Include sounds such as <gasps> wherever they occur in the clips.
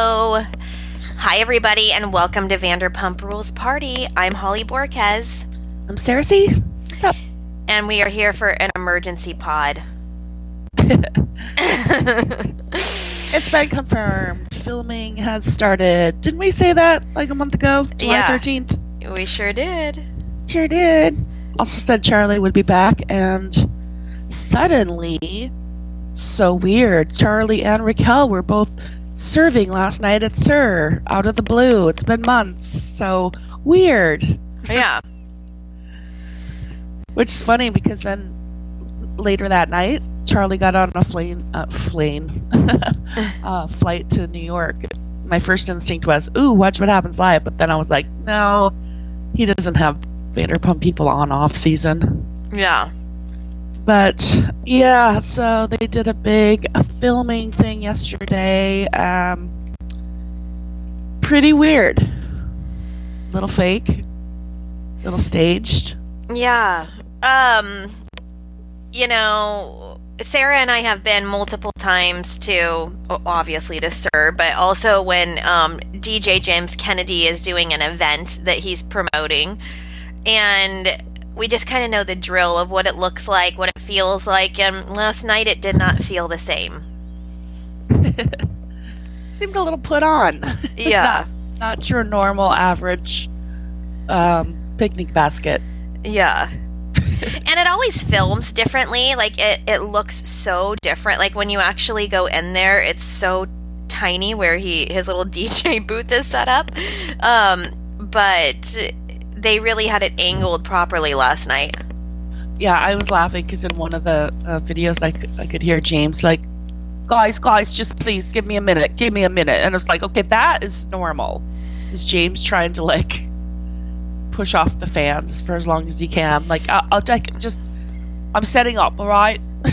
Oh, hi everybody, and welcome to Vanderpump Rules Party. I'm Holly Borquez, I'm Cersei. What's up? and we are here for an emergency pod. <laughs> It's been confirmed. Filming has started. Didn't we say that like a month ago? July Yeah. 13th? we sure did. Sure did. Also said Charlie would be back, and suddenly, so weird. Charlie and Raquel were both serving last night at SUR out of the blue. It's been months. So weird. Yeah. <laughs> Which is funny because then later that night, Charlie got on a plane, uh, plane, uh, <laughs> flight to New York. My first instinct was, "Ooh, watch what happens live," but then I was like, "No, he doesn't have Vanderpump people on off season." Yeah. But yeah, so they did a big uh filming thing yesterday. Um, pretty weird, little fake, little staged. Yeah. Um, you know, Sarah and I have been multiple times to, obviously to SUR, but also when um, DJ James Kennedy is doing an event that he's promoting. And we just kind of know the drill of what it looks like, what it feels like. And last night it did not feel the same. <laughs> Seemed a little put on. <laughs> Yeah. not your normal average um, picnic basket. Yeah. <laughs> and it always films differently. Like it, it looks so different. Like when you actually go in there, it's so tiny where he his little DJ booth is set up. Um, but they really had it angled properly last night. Yeah, I was laughing because in one of the uh, videos, I, c- I could hear James like, "Guys, guys, just please give me a minute, give me a minute," and I was like, "Okay, that is normal." Is James trying to like push off the fans for as long as he can? Like, I'll, I'll take just, I'm setting up, all right? <laughs>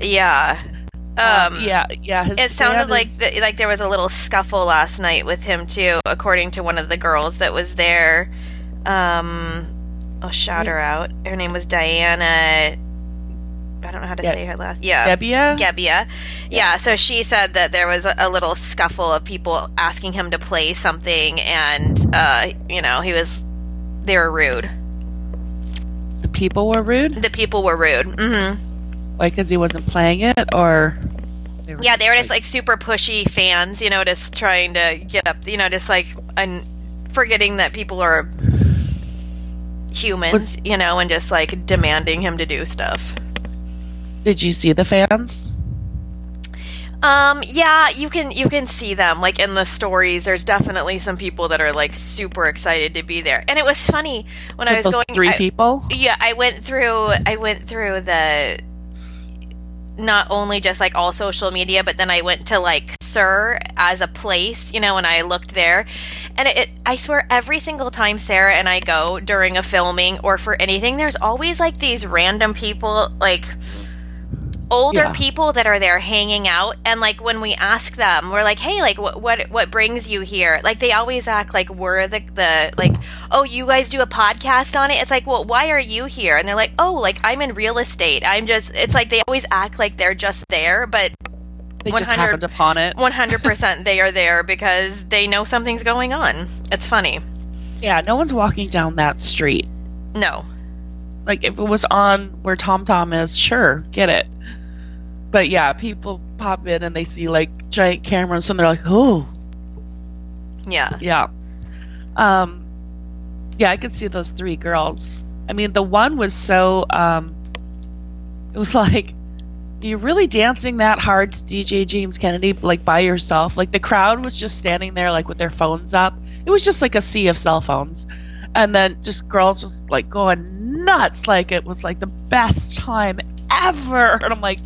Yeah. Um, yeah, yeah. It sounded fan like is- the, like there was a little scuffle last night with him too, according to one of the girls that was there. Um, I'll shout her out. Her name was Diana. I don't know how to Yeah. say her last. Yeah, Gebbia? Gebbia. Yeah, so she said that there was a, a little scuffle of people asking him to play something, and uh, you know he was they were rude. the people were rude, The people were rude. Mm-hmm. like because he wasn't playing it, or they Yeah, they were just like super pushy fans, you know, just trying to get up, you know, just like and forgetting that people are humans, Was- you know, and just like demanding him to do stuff. Did you see the fans? Um, yeah, you can you can see them like in the stories. There's definitely some people that are like super excited to be there, and it was funny when I was going. three I- people. Yeah, I went through I went through the not only just like all social media, but then I went to like SUR as a place, you know, and I looked there. And it, it I swear every single time Sarah and I go during a filming or for anything, there's always like these random people like older Yeah. people that are there hanging out and like when we ask them we're like hey like what what what brings you here like they always act like we're the the like oh you guys do a podcast on it it's like well why are you here and they're like oh like i'm in real estate i'm just it's like they always act like they're just there but They just 100 happened upon it. 100% they are there because they know something's going on it's funny Yeah, no one's walking down that street. no Like if it was on where Tom Tom is, sure, get it. But yeah, people pop in and they see like giant cameras and they're like, "Oh, yeah yeah." Um yeah, I could see those three girls. I mean, the one was so um it was <laughs> like you're really dancing that hard to DJ James Kennedy like by yourself. Like the crowd was just standing there like with their phones up. It was just like a sea of cell phones. And then just girls just like going nuts like it was like the best time ever. <laughs> And I'm like,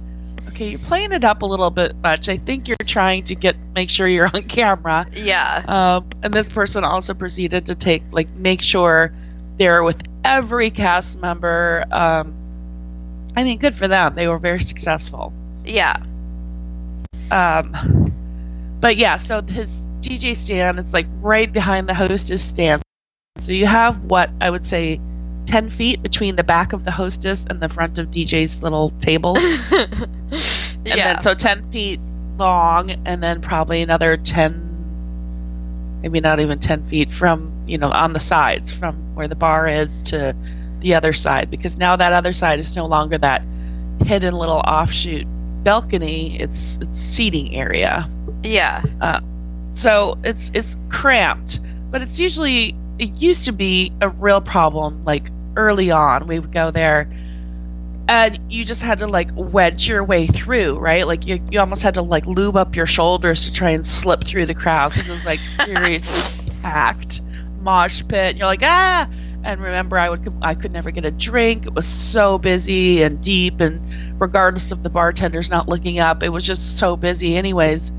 okay, you're playing it up a little bit much. I think you're trying to get make sure you're on <laughs> camera. yeah Um, and this person also proceeded to take like make sure they're with every cast member. Um, I mean, good for them. They were very successful. yeah Um, but yeah, so his DJ stand, it's like right behind the hostess stand. So you have what I would say 10 feet between the back of the hostess and the front of DJ's little table. <laughs> and yeah then so 10 feet long, and then probably another 10 maybe not even 10 feet from, you know, on the sides from where the bar is to the other side because now that other side is no longer that hidden little offshoot balcony, it's it's seating area. Yeah. Uh, so it's it's cramped, but it's usually it used to be a real problem like early on. We would go there and you just had to like wedge your way through, right? Like you, you almost had to like lube up your shoulders to try and slip through the crowd because it was like <laughs> seriously packed mosh pit. And you're like ah, and remember I would I could never get a drink. It was so busy and deep, and regardless of the bartenders not looking up, it was just so busy, anyways.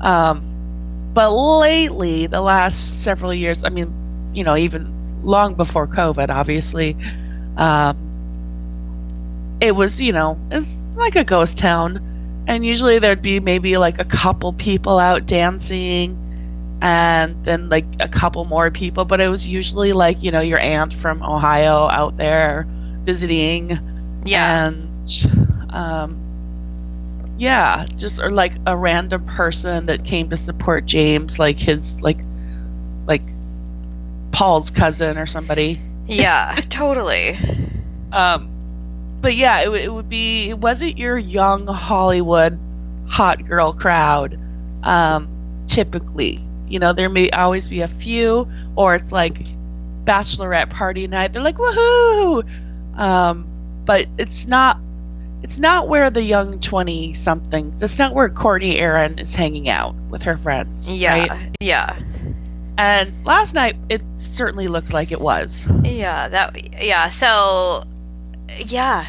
Um, but lately, the last several years, I mean, you know, even long before COVID, obviously. Um, it was, you know, it's like a ghost town. And usually there'd be maybe like a couple people out dancing and then like a couple more people. But it was usually like, you know, your aunt from Ohio out there visiting. Yeah. And, um, yeah, just or like a random person that came to support James, like his, like, like Paul's cousin or somebody. Yeah, <laughs> totally. Um, but yeah, it, it would be. It wasn't your young Hollywood hot girl crowd. Um, typically, you know, there may always be a few, or it's like bachelorette party night. They're like woohoo, um, but it's not. It's not where the young twenty somethings. It's not where Courtney Aaron is hanging out with her friends. Yeah, right? yeah, And last night, it certainly looked like it was. yeah. That yeah. So yeah.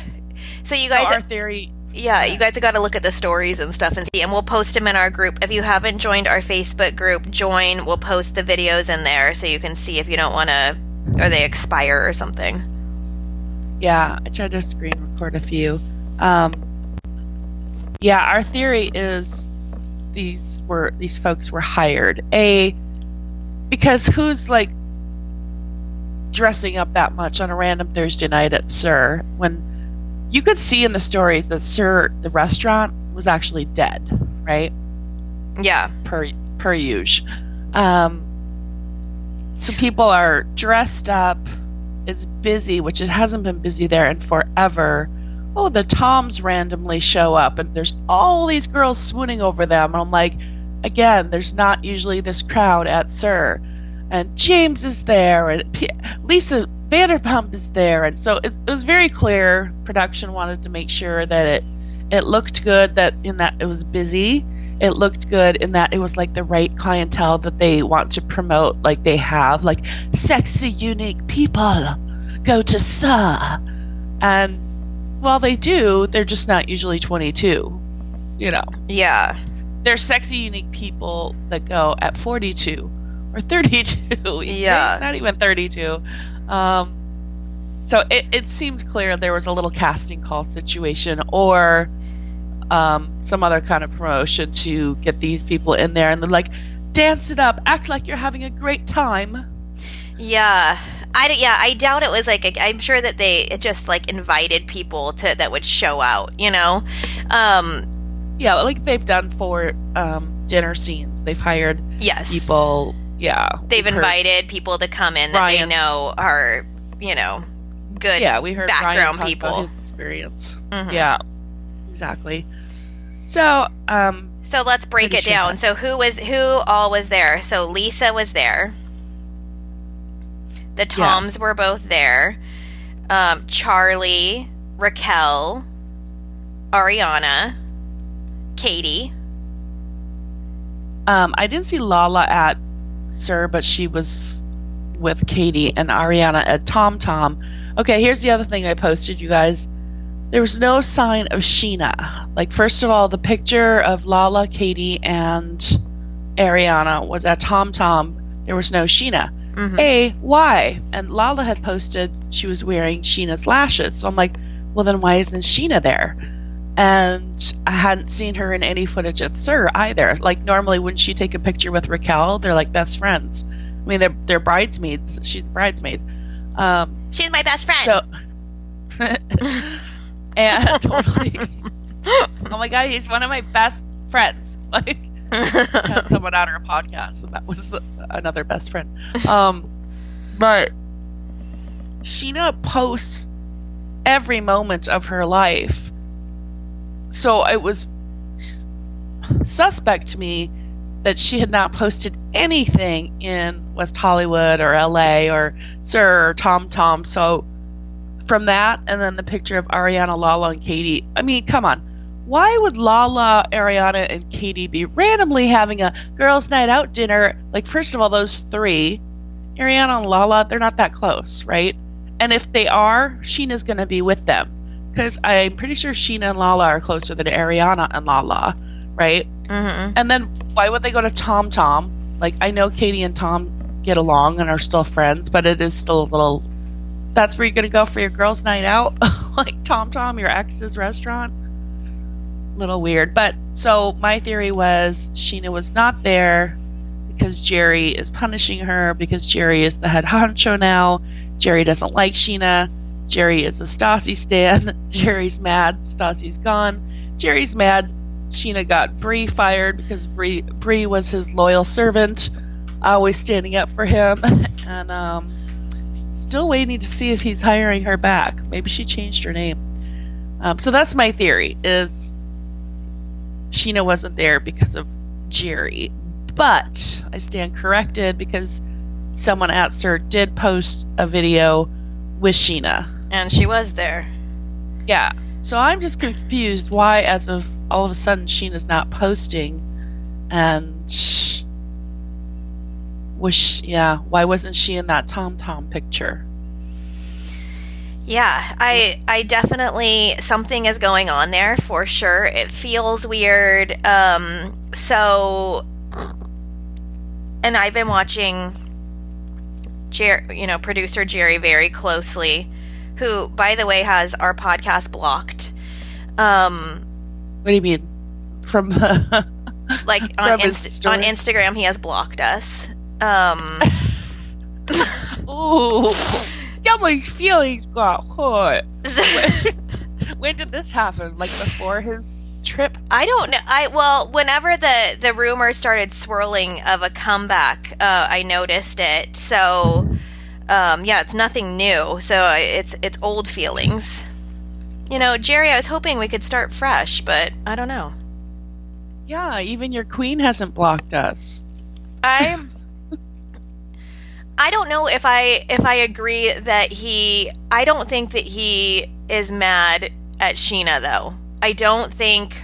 So you So guys, our theory yeah, you guys have got to look at the stories and stuff and see, and we'll post them in our group. If you haven't joined our Facebook group, join. We'll post the videos in there so you can see if you don't want to, or they expire or something. Yeah, I tried to screen record a few. Um, yeah, our theory is these were these folks were hired. A because who's like dressing up that much on a random Thursday night at SUR when you could see in the stories that SUR the restaurant was actually dead, right? Yeah, per per usual. Um, so people are dressed up. It's busy, which it hasn't been busy there in forever. Oh, the Toms randomly show up, and there's all these girls swooning over them. And I'm like, again, there's not usually this crowd at SUR, and James is there, and P- Lisa Vanderpump is there, and so it, it was very clear. Production wanted to make sure that it it looked good, that in that it was busy, it looked good in that it was like the right clientele that they want to promote like they have like sexy unique people. Go to SUR and while they do they're just not usually 22 you know. Yeah, they're sexy unique people that go at 42 or 32 Yeah. <laughs> not even 32 um so it, it seemed clear there was a little casting call situation or um, some other kind of promotion to get these people in there and they're like dance it up act like you're having a great time yeah. I yeah, I doubt it was like a, I'm sure that they just like invited people to that would show out, you know. Um, yeah like they've done for um, dinner scenes they've hired yes, people yeah They've we've heard- invited people to come in that Ryan. they know are, you know, good. yeah we heard background people. experience Mhm. yeah exactly so um So let's break it down. that- So who was who all was there? So Lisa was there. The Toms were both there. Um, Charlie, Raquel, Ariana, Katie. Um, I didn't see Lala at SUR, but she was with Katie and Ariana at Tom Tom. Okay, here's the other thing I posted, you guys. There was no sign of Scheana. Like, first of all, the picture of Lala, Katie, and Ariana was at Tom Tom. There was no Scheana. Mhm. A, why? And Lala had posted she was wearing Scheana's lashes. So I'm like, well, then why isn't Scheana there? And I hadn't seen her in any footage at SUR either. Like, normally when she take a picture with Raquel, they're like best friends. I mean, they're, they're bridesmaids. She's a bridesmaid. Um, She's my best friend. so, <laughs> and <laughs> totally. oh my god, he's one of my best friends. <laughs> Like, had someone on our podcast, and that was the, another best friend. Um, but Scheana posts every moment of her life, so it was suspect to me that she had not posted anything in West Hollywood or LA or SUR or Tom Tom. So from that, and then the picture of Ariana, Lala, and Katie. I mean, come on. Why would Lala, Ariana, and Katie be randomly having a girls' night out dinner? Like, first of all, those three, Ariana and Lala, they're not that close, right? And if they are, Scheana's going to be with them. Because I'm pretty sure Scheana and Lala are closer than Ariana and Lala, right? Mm-hmm. And then why would they go to Tom Tom? Like, I know Katie and Tom get along and are still friends, but it is still a little. That's where you're going to go for your girls' night out? <laughs> like Tom Tom, your ex's restaurant? Little weird. But so my theory was Scheana was not there because Jerry is punishing her because Jerry is the head honcho now. Jerry doesn't like Scheana. Jerry is a Stassi stan. <laughs> Jerry's mad. Stassi's gone. Jerry's mad. Scheana got Bree fired because Bree Bri was his loyal servant, always standing up for him. <laughs> And um, still waiting to see if he's hiring her back. Maybe she changed her name. Um, so that's my theory: is Scheana wasn't there because of Jerry, but I stand corrected because someone at SUR did post a video with Scheana. And she was there. Yeah. So I'm just confused why, as of all of a sudden, Scheana's not posting, and was she, yeah, why wasn't she in that Tom Tom picture? Yeah, I I definitely something is going on there for sure. It feels weird. Um so and I've been watching Jer- you know, producer Jerry very closely, who by the way has our podcast blocked. Um What do you mean? From the <laughs> like on From his Inst- on? Instagram he has blocked us. Um <laughs> Ooh, my feelings got hurt. so- <laughs> When did this happen? Like before his trip? I don't know. I well, whenever the the rumors started swirling of a comeback, uh, I noticed it. So, um, yeah, it's nothing new. So it's it's old feelings. You know, Jerry, I was hoping we could start fresh, but I don't know. Yeah, even your queen hasn't blocked us. I <laughs> I don't know if I if I agree that he I don't think that he is mad at Scheana though. I don't think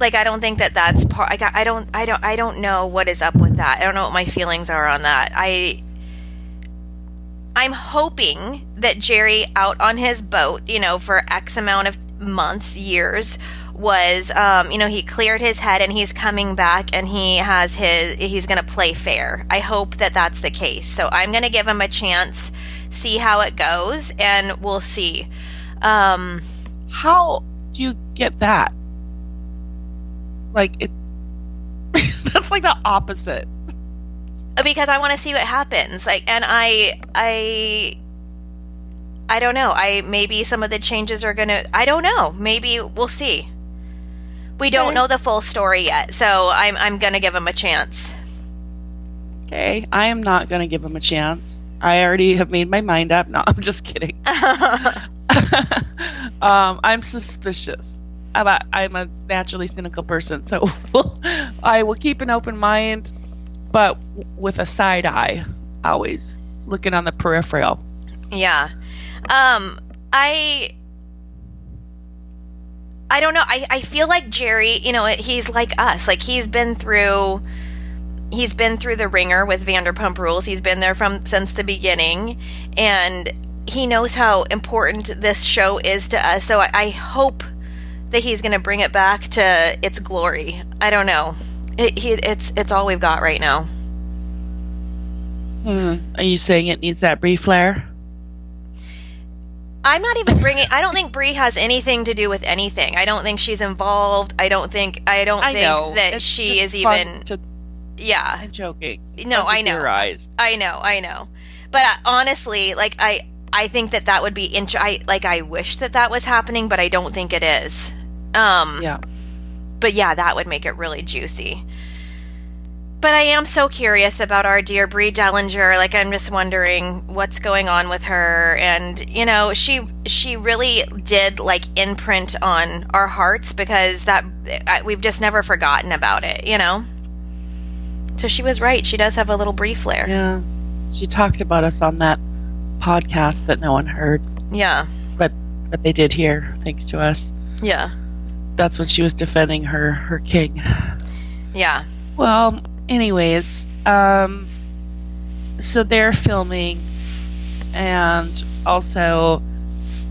like I don't think that that's part I got I don't I don't I don't know what is up with that. I don't know what my feelings are on that. I I'm hoping that Jerry out on his boat, you know, for X amount of months, years, was, um, you know, he cleared his head and he's coming back and he has his, he's going to play fair. I hope that that's the case. So I'm going to give him a chance, see how it goes, and we'll see. Um, How do you get that? Like it <laughs> that's like the opposite. because I want to see what happens. Like, and I, I, I don't know. I maybe some of the changes are gonna. I don't know. Maybe we'll see. We don't know the full story yet, so I'm I'm gonna give him a chance. Okay, I am not going to give him a chance. I already have made my mind up. No, I'm just kidding. <laughs> <laughs> um, I'm suspicious. About, I'm a naturally cynical person, so <laughs> I will keep an open mind, but with a side eye, always looking on the peripheral. yeah. Um. I. I don't know. I, I feel like Jerry, you know, he's like us. Like he's been through he's been through the ringer with Vanderpump Rules. He's been there from since the beginning and he knows how important this show is to us. So I, I hope that he's going to bring it back to its glory. I don't know. It, he, it's it's all we've got right now. Hmm. Are you saying it needs that brief flare? I'm not even bringing. I don't think Brie has anything to do with anything. I don't think she's involved. I don't think. I don't I think know that It's she is even. To, Yeah. I'm joking. No, Fun I know. theorize. I know, I know. But uh, honestly, like I, I think that that would be int- I like I wish that that was happening, but I don't think it is. Um, Yeah. but yeah, that would make it really juicy. But I am so curious about our dear Brie Dellinger. Like I'm just wondering what's going on with her, and you know, she she really did like imprint on our hearts because that I, we've just never forgotten about it. You know. So she was right. She does have a little Brie flair. Yeah, she talked about us on that podcast that no one heard. Yeah, but but they did hear thanks to us. Yeah, that's when she was defending her her king. Yeah. Well, anyways, um, so they're filming, and also,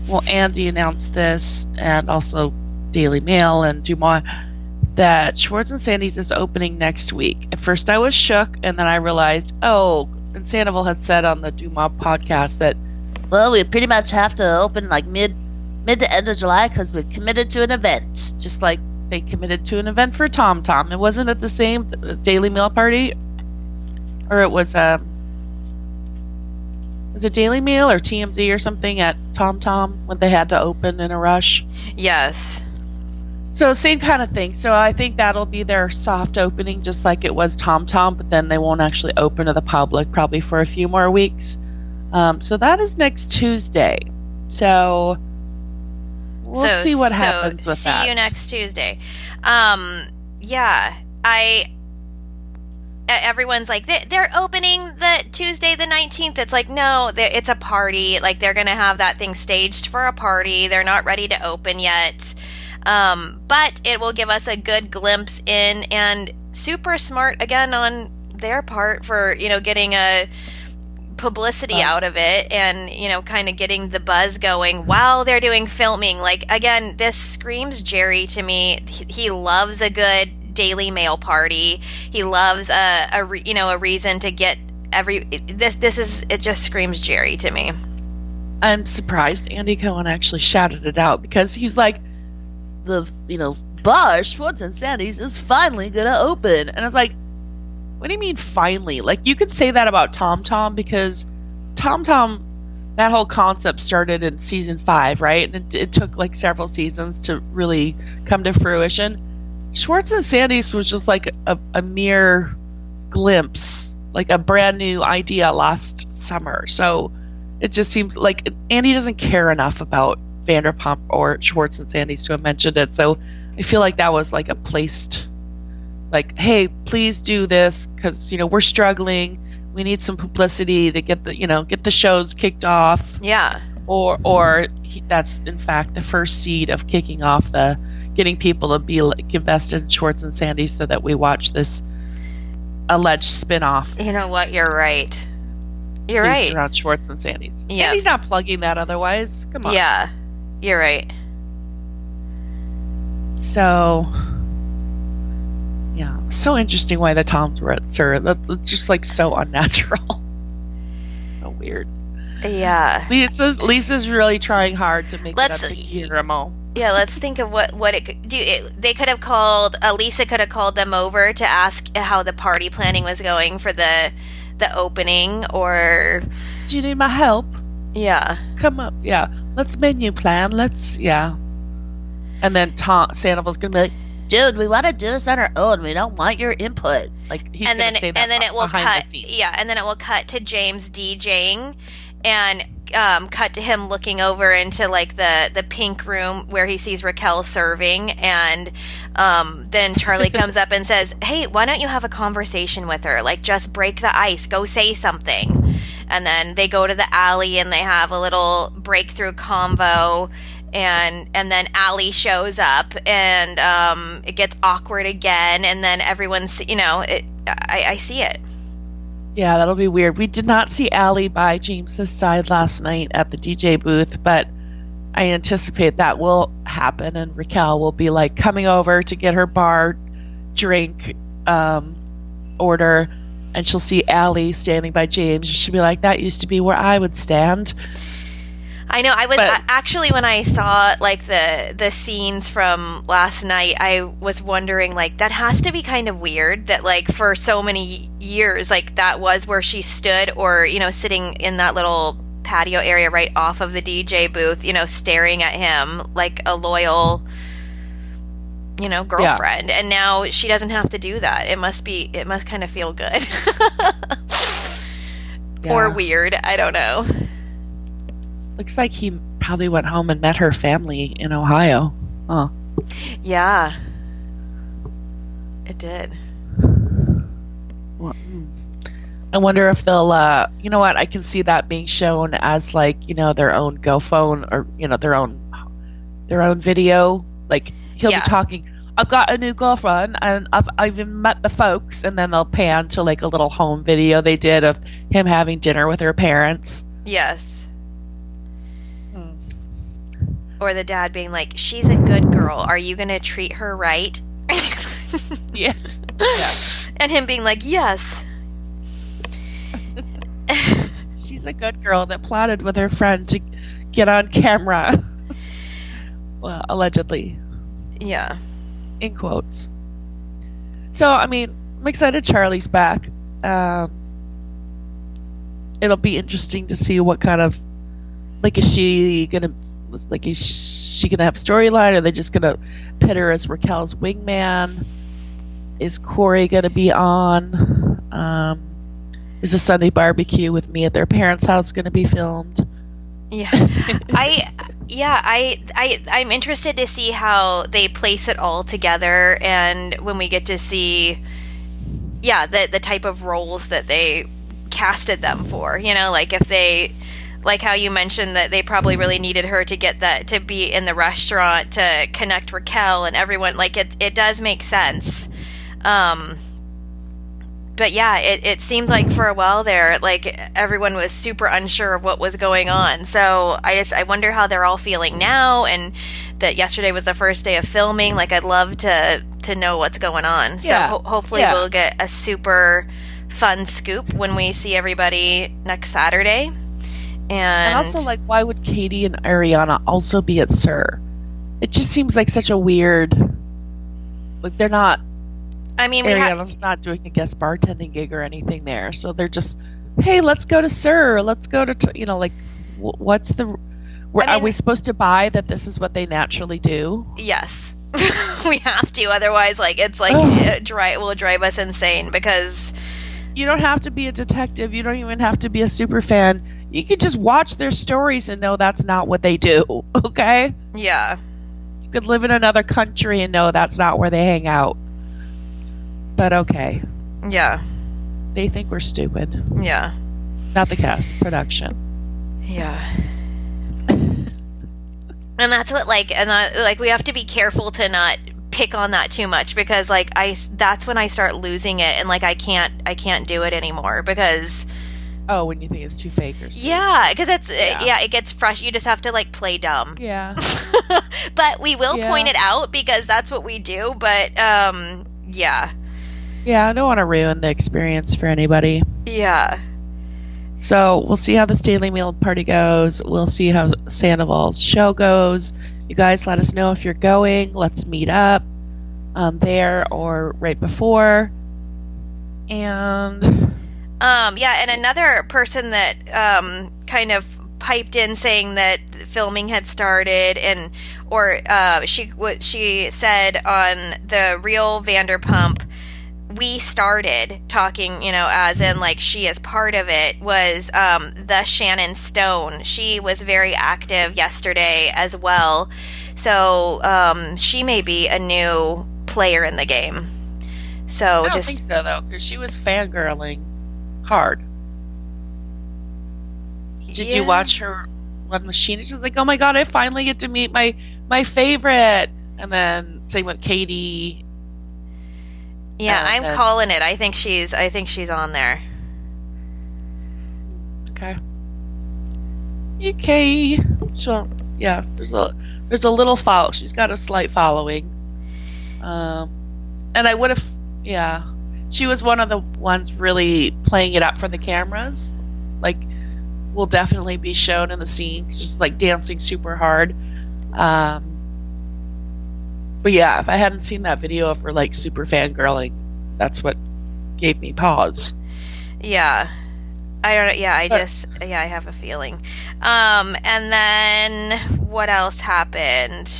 well, Andy announced this, and also Daily Mail and DeuxMoi that Schwartz and Sandy's is opening next week. At first, I was shook, and then I realized, oh, and Sandoval had said on the DeuxMoi podcast that, well, we pretty much have to open like mid mid to end of July because we've committed to an event. Just like they committed to an event for Tom Tom. It wasn't at the same Daily Mail party, or it was a. Um, was it Daily Mail or TMZ or something at Tom Tom when they had to open in a rush? Yes. So same kind of thing. So I think that'll be their soft opening, just like it was Tom Tom, but then they won't actually open to the public probably for a few more weeks. Um, so that is next Tuesday. So we'll so, see what so happens with see that. See you next Tuesday. Um, yeah, I. Everyone's like they're opening the Tuesday the nineteenth. It's like no, it's a party. Like they're gonna have that thing staged for a party. They're not ready to open yet, um, but it will give us a good glimpse in and super smart again on their part for you know getting a publicity buzz. out of it and you know kind of getting the buzz going while they're doing filming. Like again this screams jerry to me. He, he loves a good daily mail party. He loves a, a re, you know a reason to get every this this is it just screams jerry to me. I'm surprised andy cohen actually shouted it out because he's like the you know bar schwartz and sandy's is finally gonna open. And i was like what do you mean finally? Like you could say that about Tom Tom because Tom Tom, that whole concept started in season five, right? And it, it, took like several seasons to really come to fruition. Schwartz and Sandy's was just like a, a mere glimpse, like a brand new idea last summer. So it just seems like Andy doesn't care enough about Vanderpump or Schwartz and Sandy's to have mentioned it. So I feel like that was like a placed like, hey, please do this because you know we're struggling. We need some publicity to get the you know get the shows kicked off. Yeah. Or or he, that's in fact the first seed of kicking off the getting people to be like, invested in Schwartz and Sandy so that we watch this alleged spin-off. You know what? You're right. You're right. Around Schwartz and Sandy's. Yeah. And he's not plugging that otherwise. Come on. Yeah. You're right. So yeah, so interesting why the Toms were at SUR. That's just like so unnatural. <laughs> so weird. Yeah. Lisa's Lisa's really trying hard to make let's, it up to Guillermo. Yeah, let's think of what what it could do. It, they could have called. Uh, Lisa could have called them over to ask how the party planning was going for the the opening, or do you need my help? Yeah. Come up. Yeah. Let's menu plan. Let's yeah. And then Tom Sandoval's gonna be like, dude, we want to do this on our own. We don't want your input. Like, and then and then it will cut. The yeah, and then it will cut to James DJing, and um, cut to him looking over into like the the pink room where he sees Raquel serving, and um, then Charlie <laughs> comes up and says, "Hey, why don't you have a conversation with her? Like, just break the ice. Go say something." And then they go to the alley and they have a little breakthrough convo and and then Ali shows up and um, it gets awkward again and then everyone's you know it, I, I see it. Yeah that'll be weird. We did not see Ali by James's side last night at the DJ booth but I anticipate that will happen and Raquel will be like coming over to get her bar drink um, order and she'll see Ali standing by James she'll be like that used to be where I would stand I know. I was but, actually when I saw like the the scenes from last night, I was wondering like that has to be kind of weird that like for so many years like that was where she stood or you know sitting in that little patio area right off of the DJ booth, you know, staring at him like a loyal you know, girlfriend. And now she doesn't have to do that. It must be, it must kind of feel good. <laughs> Or weird. I don't know. Looks like he probably went home and met her family in Ohio. Huh. Yeah. It did. Well, mm. I wonder if they'll, uh, you know what? I can see that being shown as like, you know, their own Go phone or you know their own, their own video. Like he'll Yeah. be talking. I've got a new girlfriend and I've I've even met the folks, and then they'll pan to like a little home video they did of him having dinner with her parents. Yes. Or the dad being like, she's a good girl. Are you going to treat her right? <laughs> Yeah. yeah. and him being like, yes. <laughs> She's a good girl that plotted with her friend to get on camera. <laughs> well, allegedly, Yeah. in quotes. So, I mean, I'm excited Charlie's back. Um, it'll be interesting to see what kind of like is she gonna like is she gonna have storyline? Are they just gonna pit her as Raquel's wingman? Is Corey gonna be on? Um, is the Sunday barbecue with me at their parents' house gonna be filmed? Yeah. I yeah, I I I'm interested to see how they place it all together and when we get to see yeah, the the type of roles that they casted them for. You know, like if they like how you mentioned that they probably really needed her to get that to be in the restaurant to connect Raquel and everyone like it it does make sense. Um but yeah, it, it seemed like for a while there, like everyone was super unsure of what was going on. So I just I wonder how they're all feeling now, and that yesterday was the first day of filming. Like I'd love to to know what's going on. So Yeah. ho- hopefully Yeah. we'll get a super fun scoop when we see everybody next Saturday. And, And also, like, why would Katie and Ariana also be at SUR? It just seems like such a weird. Like, they're not. I mean, Ariana's not doing a guest bartending gig or anything there, so they're just, hey, let's go to SUR. Let's go to, t-, you know, like, wh- what's the. Where, I are we supposed to buy that this is what they naturally do? yes. <laughs> we have to, otherwise, like it's like Ugh. it dri- will drive us insane because You don't have to be a detective. You don't even have to be a super fan. You can just watch their stories and know that's not what they do, <laughs> okay? yeah, You could live in another country and know that's not where they hang out. But okay. yeah, They think we're stupid. yeah. Not the cast, production. Yeah. And that's what like and uh, like we have to be careful to not pick on that too much because like I that's when I start losing it and like I can't I can't do it anymore because Oh, when you think it's too fake or something. yeah because it's yeah. Yeah. it gets fresh you just have to like play dumb Yeah. <laughs> but we will Yeah. point it out because that's what we do but um yeah Yeah, I don't want to ruin the experience for anybody. yeah So we'll see how the Daily Mail Party goes. We'll see how Sandoval's show goes. You guys let us know if you're going. Let's meet up um, there or right before. And Um, yeah, and another person that um, kind of piped in saying that filming had started, and or uh, she what she said on the real Vanderpump, we started talking, you know, as in like she is part of it. Was um, the Shannon Stone? She was very active yesterday as well, so um, she may be a new player in the game. So I don't just think so though, because she was fangirling hard. Did Yeah. you watch her on Machine? She's like, "Oh my god, I finally get to meet my my favorite." And then same with Katie. Yeah, I'm calling it. I think she's. I think she's on there. Okay. Okay. So yeah, there's a there's a little follow. She's got a slight following. Um, and I would have, yeah, she was one of the ones really playing it up for the cameras. Like, will definitely be shown in the scene, just like dancing super hard. Um, but yeah, if I hadn't seen that video of her like super fangirling, that's what gave me pause. Yeah, I don't. Yeah, I just. Yeah, I have a feeling. Um, and then what else happened?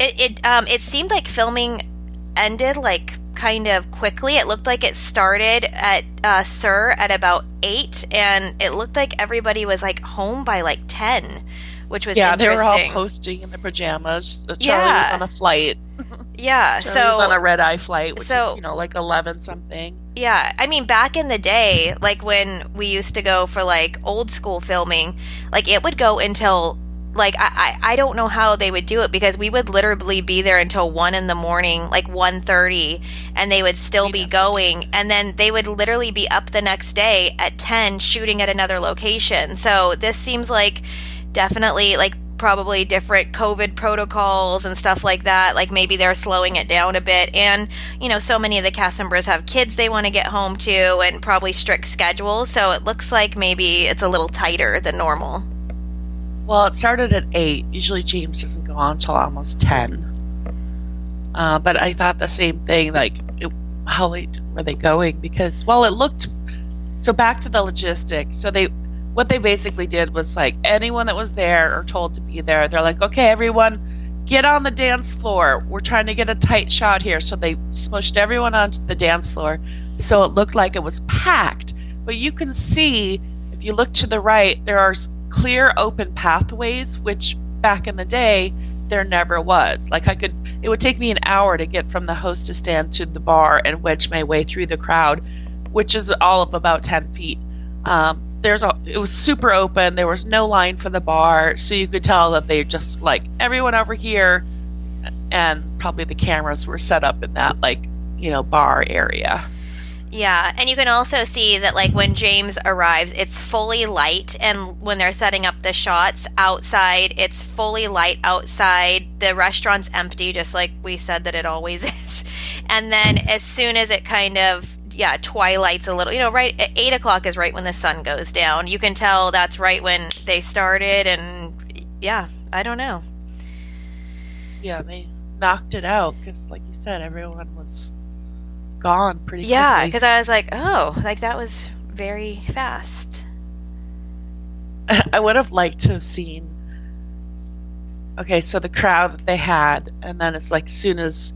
It it um it seemed like filming ended like kind of quickly. It looked like it started at uh, SUR at about eight, and it looked like everybody was like home by like ten, which was yeah, they were all posting in their pajamas. Uh, Charlie Yeah. was on a flight. <laughs> yeah, <laughs> Charlie was so on a red eye flight, which so- is you know like eleven something. Yeah, I mean, back in the day, like when we used to go for like old school filming, like it would go until like I, I I don't know how they would do it because we would literally be there until one in the morning, like one thirty, and they would still be going, and then they would literally be up the next day at ten shooting at another location. So this seems like definitely like probably different COVID protocols and stuff like that. Like maybe they're slowing it down a bit. And, you know, so many of the cast members have kids they want to get home to and probably strict schedules. So it looks like maybe it's a little tighter than normal. Well, it started at eight. Usually James doesn't go on until almost ten. Uh, but I thought the same thing. Like, it, how late were they going? Because well, it looked. So back to the logistics. So they, what they basically did was like anyone that was there or told to be there, they're like, okay, everyone, get on the dance floor. We're trying to get a tight shot here. So they smushed everyone onto the dance floor, so it looked like it was packed. But you can see if you look to the right, there are clear open pathways, which back in the day there never was. Like I could, it would take me an hour to get from the hostess stand to the bar and wedge my way through the crowd, which is all of about ten feet. Um, there's a, it was super open. There was no line for the bar, so you could tell that they just like everyone over here, and probably the cameras were set up in that like you know bar area. Yeah, and you can also see that like when James arrives, it's fully light, and when they're setting up the shots outside, it's fully light outside. The restaurant's empty, just like we said that it always <laughs> is. And then as soon as it kind of yeah twilight's a little, you know, right eight o'clock is right when the sun goes down. You can tell that's right when they started, and yeah, I don't know. Yeah, they knocked it out because, like you said, everyone was gone pretty quickly. Yeah, because I was like, oh, like that was very fast. <laughs> I would have liked to have seen. Okay, so the crowd that they had, and then it's like soon as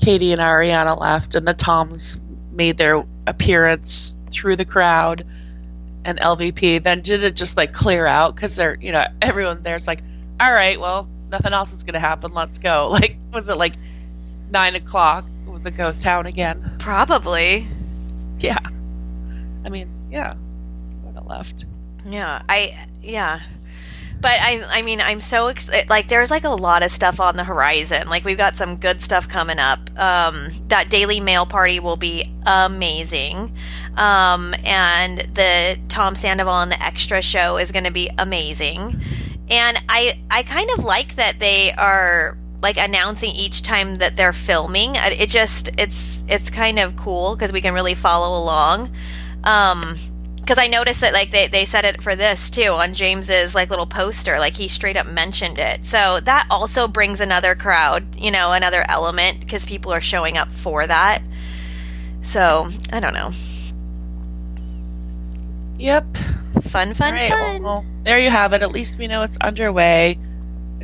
Katie and Ariana left, and the Toms made their appearance through the crowd, and LVP, then did it just like clear out because they're you know everyone there's like, all right, well nothing else is gonna happen, let's go. <laughs> Like was it like nine o'clock? The ghost town again? Probably. Yeah. I mean, yeah, would have left. Yeah, I yeah. But I I mean I'm so ex- like there's like a lot of stuff on the horizon. Like we've got some good stuff coming up. Um that Daily Mail party will be amazing. Um and the Tom Sandoval and the extra show is going to be amazing. And I I kind of like that they are like announcing each time that they're filming. Uh, It just it's it's kind of cool because we can really follow along. Um because I noticed that like they, they said it for this too on James's like little poster, like he straight up mentioned it. So that also brings another crowd, you know, another element because people are showing up for that. So I don't know, Yep. fun, fun, right, fun. well, there you have it. At least we know it's underway.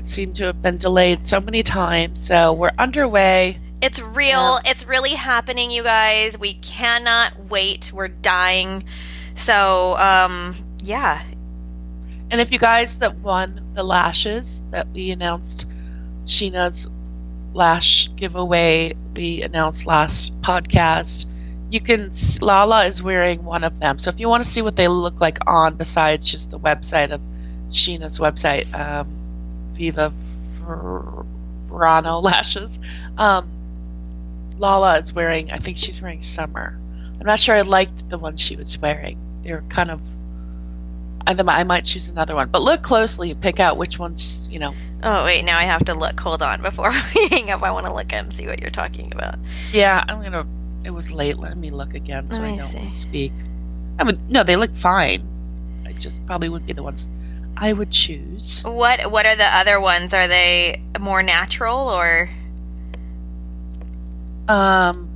It seemed to have been delayed so many times, so we're underway. It's real. It's really happening, you guys. We cannot wait. We're dying. So, um, yeah. And if you guys that won the lashes that we announced, Scheana's lash giveaway we announced last podcast, you can. Lala is wearing one of them. So if you want to see what they look like on, besides just the website of Scheana's website, um, Viva Verano lashes, um, Lala is wearing. I think she's wearing summer. I'm not sure I liked the ones she was wearing. They're kind of. I, I might choose another one, but look closely and pick out which ones you know. Oh, wait. Now I have to look. Hold on. Before <laughs> we hang up, I want to look and see what you're talking about. Yeah, I'm gonna. It was late. Let me look again so Let I don't see. speak. I would no, they look fine. I just probably wouldn't be the ones I would choose. What What are the other ones? Are they more natural or? Um,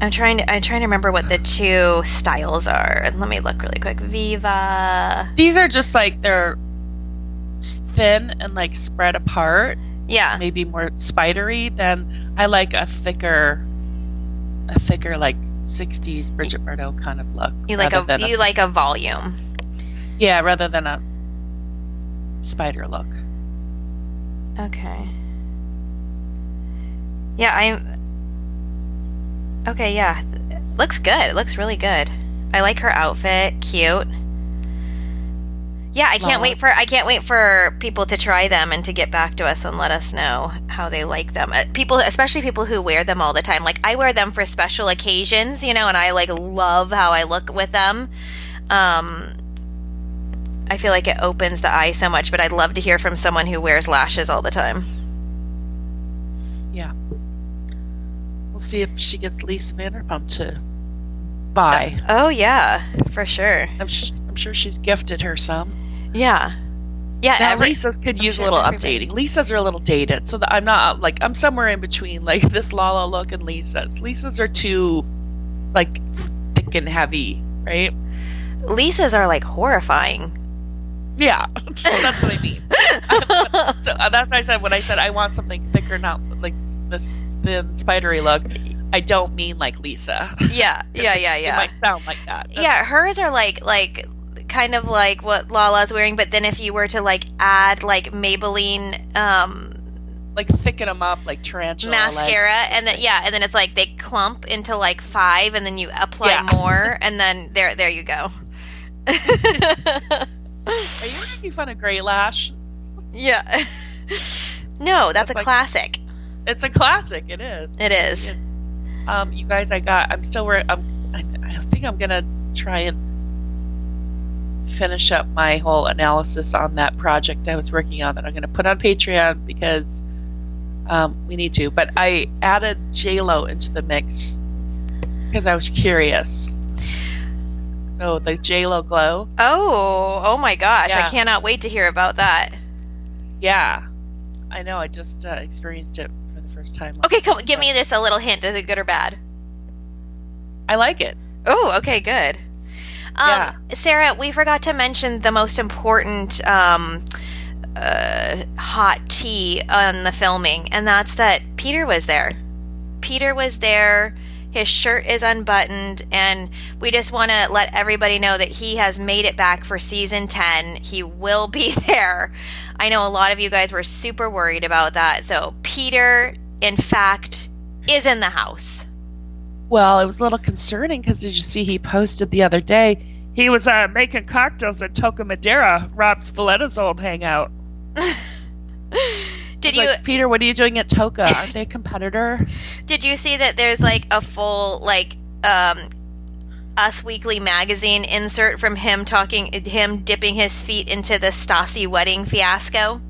I'm trying to I'm trying to remember what the two styles are. Let me look really quick. Viva. these are just like they're thin and like spread apart. Yeah. maybe more spidery, than I like a thicker, a thicker like '60s Bridget Bardot kind of look. You like a than you like a volume. yeah, rather than a spider look. Okay. Yeah, I'm. Okay, yeah, looks good. It looks really good. I like her outfit. Cute. Yeah, I can't wait for I can't wait for people to try them and to get back to us and let us know how they like them. Uh, people, especially people who wear them all the time. Like I wear them for special occasions, you know, and I like love how I look with them. Um, I feel like it opens the eye so much, but I'd love to hear from someone who wears lashes all the time. Yeah. We'll see if she gets Lisa Vanderpump to buy. Oh yeah, for sure. I'm, sh- I'm sure she's gifted her some. Yeah, yeah. Now, every- Lisa's could I'm use sure a little updating. Lisa's are a little dated, so that I'm not uh, like I'm somewhere in between <laughs> like this Lala look and Lisa's. Lisa's are too like thick and heavy, right? Lisa's are like horrifying. Yeah, <laughs> that's what I mean. <laughs> so, uh, that's why I said when I said I want something thicker, not like this thin spidery look. I don't mean like Lisa. Yeah, yeah, <laughs> yeah, yeah. It might sound like that. Yeah, hers are like like kind of like what Lala's wearing, but then if you were to like add like Maybelline um like thicken them up like tarantula mascara legs. and then yeah, and then it's like they clump into like 5 and then you apply Yeah. more and then there there you go. Are you making fun of Great Lash? yeah. <laughs> no, that's, That's a like- classic. It's a classic. It is. It is. It is. Um, you guys, I got. I'm still. Where I'm. I, I think I'm gonna try and finish up my whole analysis on that project I was working on that I'm gonna put on Patreon because um, we need to. But I added J Lo into the mix because I was curious. So the J Lo glow. Oh, oh my gosh. I cannot wait to hear about that. Yeah, I know. I just uh, experienced it for the first time. Okay, come give me this a little hint. Is it good or bad? I like it. Oh, okay, good. Um, Yeah. Sarah, we forgot to mention the most important um, uh, hot tea on the filming, and that's that Peter was there. Peter was there. His shirt is unbuttoned, and we just want to let everybody know that he has made it back for season 10. He will be <laughs> there. I know a lot of you guys were super worried about that. So, Peter, in fact, is in the house. Well, it was a little concerning because did you see he posted the other day? He was uh, making cocktails at Toca Madera, Rob's Valletta's old hangout. <laughs> Did you like, Peter, what are you doing at Toca? Aren't they a competitor? <laughs> Did you see that there's like a full like um Us Weekly magazine insert from him talking him dipping his feet into the Stassi wedding fiasco?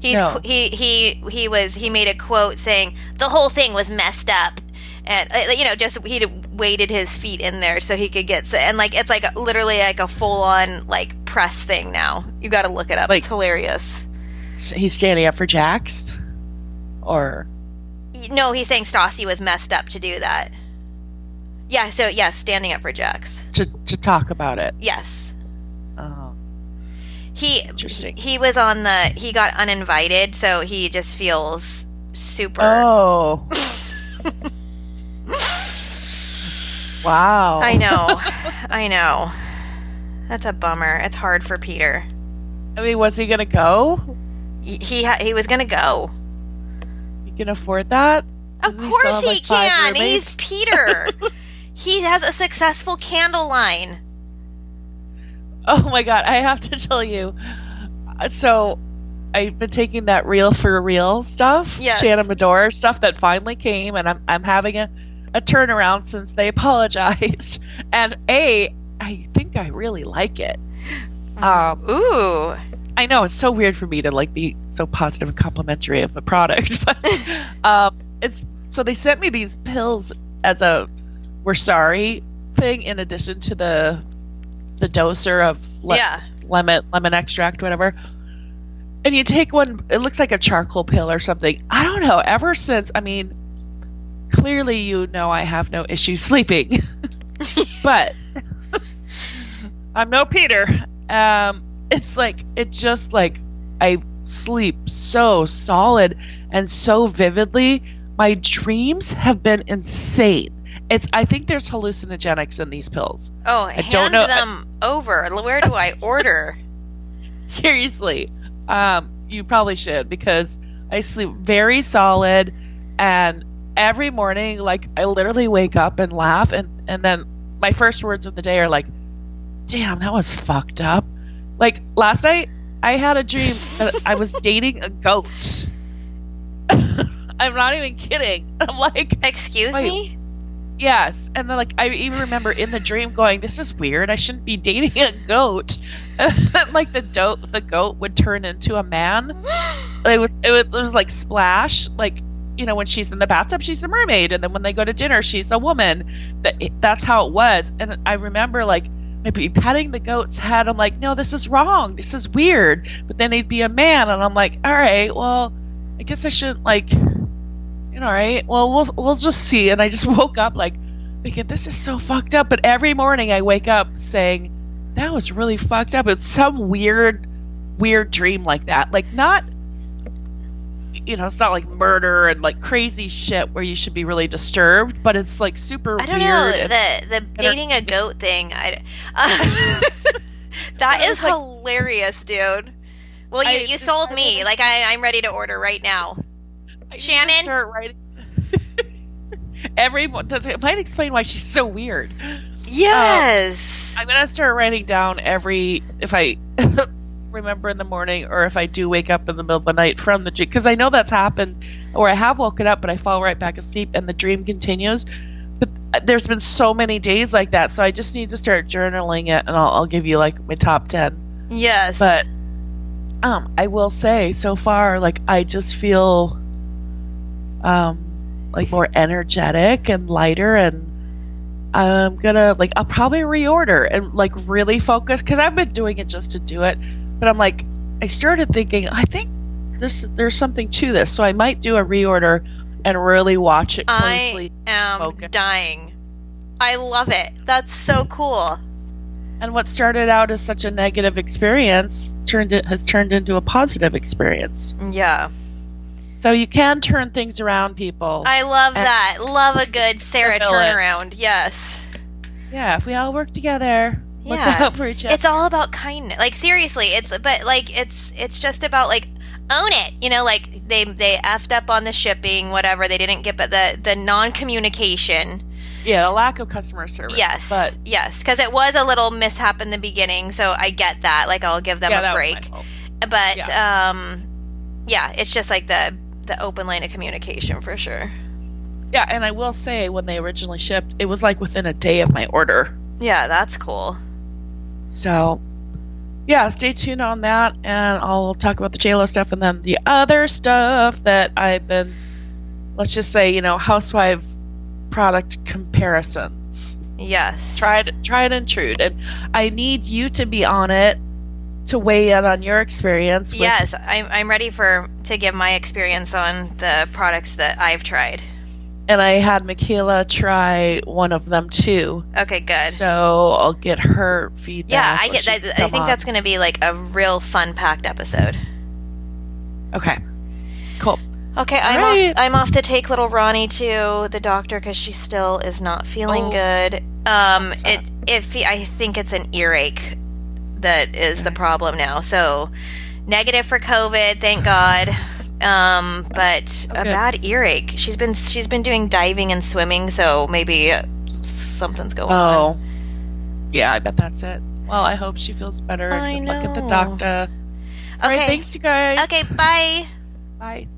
He's No. he he he was he made a quote saying the whole thing was messed up. And uh, you know, just he weighted his feet in there so he could get and like it's like literally like a full on like press thing now. You got to look it up. Like- it's hilarious. He's standing up for Jax? Or. No, he's saying Stassi was messed up to do that. Yeah, so yes, standing up for Jax. To, to talk about it. Yes. Oh, He interesting. he was on the he got uninvited, so he just feels super Oh. <laughs> wow. I know. I know. That's a bummer. It's hard for Peter. I mean, was he going to go? He he, ha- he was going to go. You can afford that? Of Doesn't course still have, he like, five can. He's Peter. <laughs> he has a successful candle line. Oh my god, I have to tell you. uh, So, I've been taking that real for real stuff, Yes. Shannon Beador stuff that finally came, and I'm I'm having a, a turnaround since they <laughs> apologized. And a, I think I really like it. Um, Ooh. I know it's so weird for me to like be so positive and complimentary of a product, <laughs> but <laughs> um, it's so they sent me these pills as a we're sorry thing in addition to the the doser of le- yeah. lemon lemon extract whatever. And you take one it looks like a charcoal pill or something. I don't know ever since i mean clearly you know i have no issue <laughs> sleeping. But i'm no peter. Um it's like it just like i sleep so solid and so vividly. My dreams have been insane. It's I think there's hallucinogenics in these pills. Oh, I hand don't know- them over. Where do I order? <laughs> Seriously. Um, you probably should because I sleep very solid and every morning like I literally wake up and laugh and and then my first words of the day are like, "Damn, that was fucked up." Like last night I had a dream that I was <laughs> dating a goat. <laughs> I'm not even kidding. <laughs> I'm like, Excuse Wait. me? Yes, and then like I even remember in the dream going, "This is weird. I shouldn't be dating a goat." And then, like the goat, the goat would turn into a man. <gasps> It was it was, it was like Splash, like you know when she's in the bathtub, she's a mermaid, and then when they go to dinner, she's a woman. That that's how it was. And I remember like I'd be patting the goat's head. I'm like, "No, this is wrong. This is weird." But then he'd be a man, and I'm like, "All right, well, I guess I shouldn't like." You know, all right. Well, we'll we'll just see. And I just <laughs> woke up like thinking this is so fucked up. But every morning I wake up saying that was really fucked up. It's some weird, weird dream like that. Like not, you know, it's not like murder and like crazy shit where you should be really disturbed. But it's like super. I don't weird know. and- The <laughs> the dating a goat thing. I, <laughs> uh, that is like- hilarious, dude. Well, you, I you sold me. Like I, I'm ready to order right now. I Shannon? start writing. <laughs> Every it might explain why she's so weird. Yes. I'm gonna start writing down every if I remember in the morning or if I do wake up in the middle of the night from the dream because I know that's happened or I have woken up but I fall right back asleep and the dream continues. But uh, there's been so many days like that, so I just need to start journaling it, and I'll, I'll give you like my top ten. yes. But um, I will say so far, like I just feel um like more energetic and lighter and I'm gonna like I'll probably reorder and like really focus because I've been doing it just to do it, but I'm like I started thinking I think there's there's something to this, so I might do a reorder and really watch it closely. I am dying. I love it. That's so cool. And what started out as such a negative experience turned it has turned into a positive experience. Yeah. So you can turn things around, people. I love that. Love a good Sarah Fulfill it. turnaround. Yes. yeah, if we all work together, look Yeah. out for each other. It's all about kindness. Like seriously, it's but like it's it's just about like own it. You know, like they they effed up on the shipping, whatever. They didn't get but the the non-communication. yeah, a lack of customer service. Yes. but yes, cuz it was a little mishap in the beginning, so I get that. Like I'll give them yeah, a break. But um yeah, it's just like the the open line of communication for sure. Yeah, and I will say when they originally shipped, it was like within a day of my order. Yeah, that's cool. So, yeah, stay tuned on that, and I'll talk about the JLo stuff and then the other stuff that I've been, let's just say, you know, housewife product comparisons. Yes. Tried, tried and true, and I need you to be on it to weigh in on your experience. With, Yes, I'm I'm ready for to give my experience on the products that I've tried. And I had Michaela try one of them too, Okay, good. so I'll get her feedback. yeah, I get that. I think on. that's going to be like a real fun packed episode. okay. Cool. Okay, I'm right. off. I'm off to take little Ronnie to the doctor because she still is not feeling Oh. good. Um, it fe- I think it's an earache that is the problem now. So negative for COVID, thank God. Um, but a bad earache. She's been she's been doing diving and swimming, so maybe uh, something's going on. Oh, yeah, I bet that's it. Well, I hope she feels better. I and good luck at the know. doctor. All right, Okay. thanks, you guys. Okay, bye. Bye.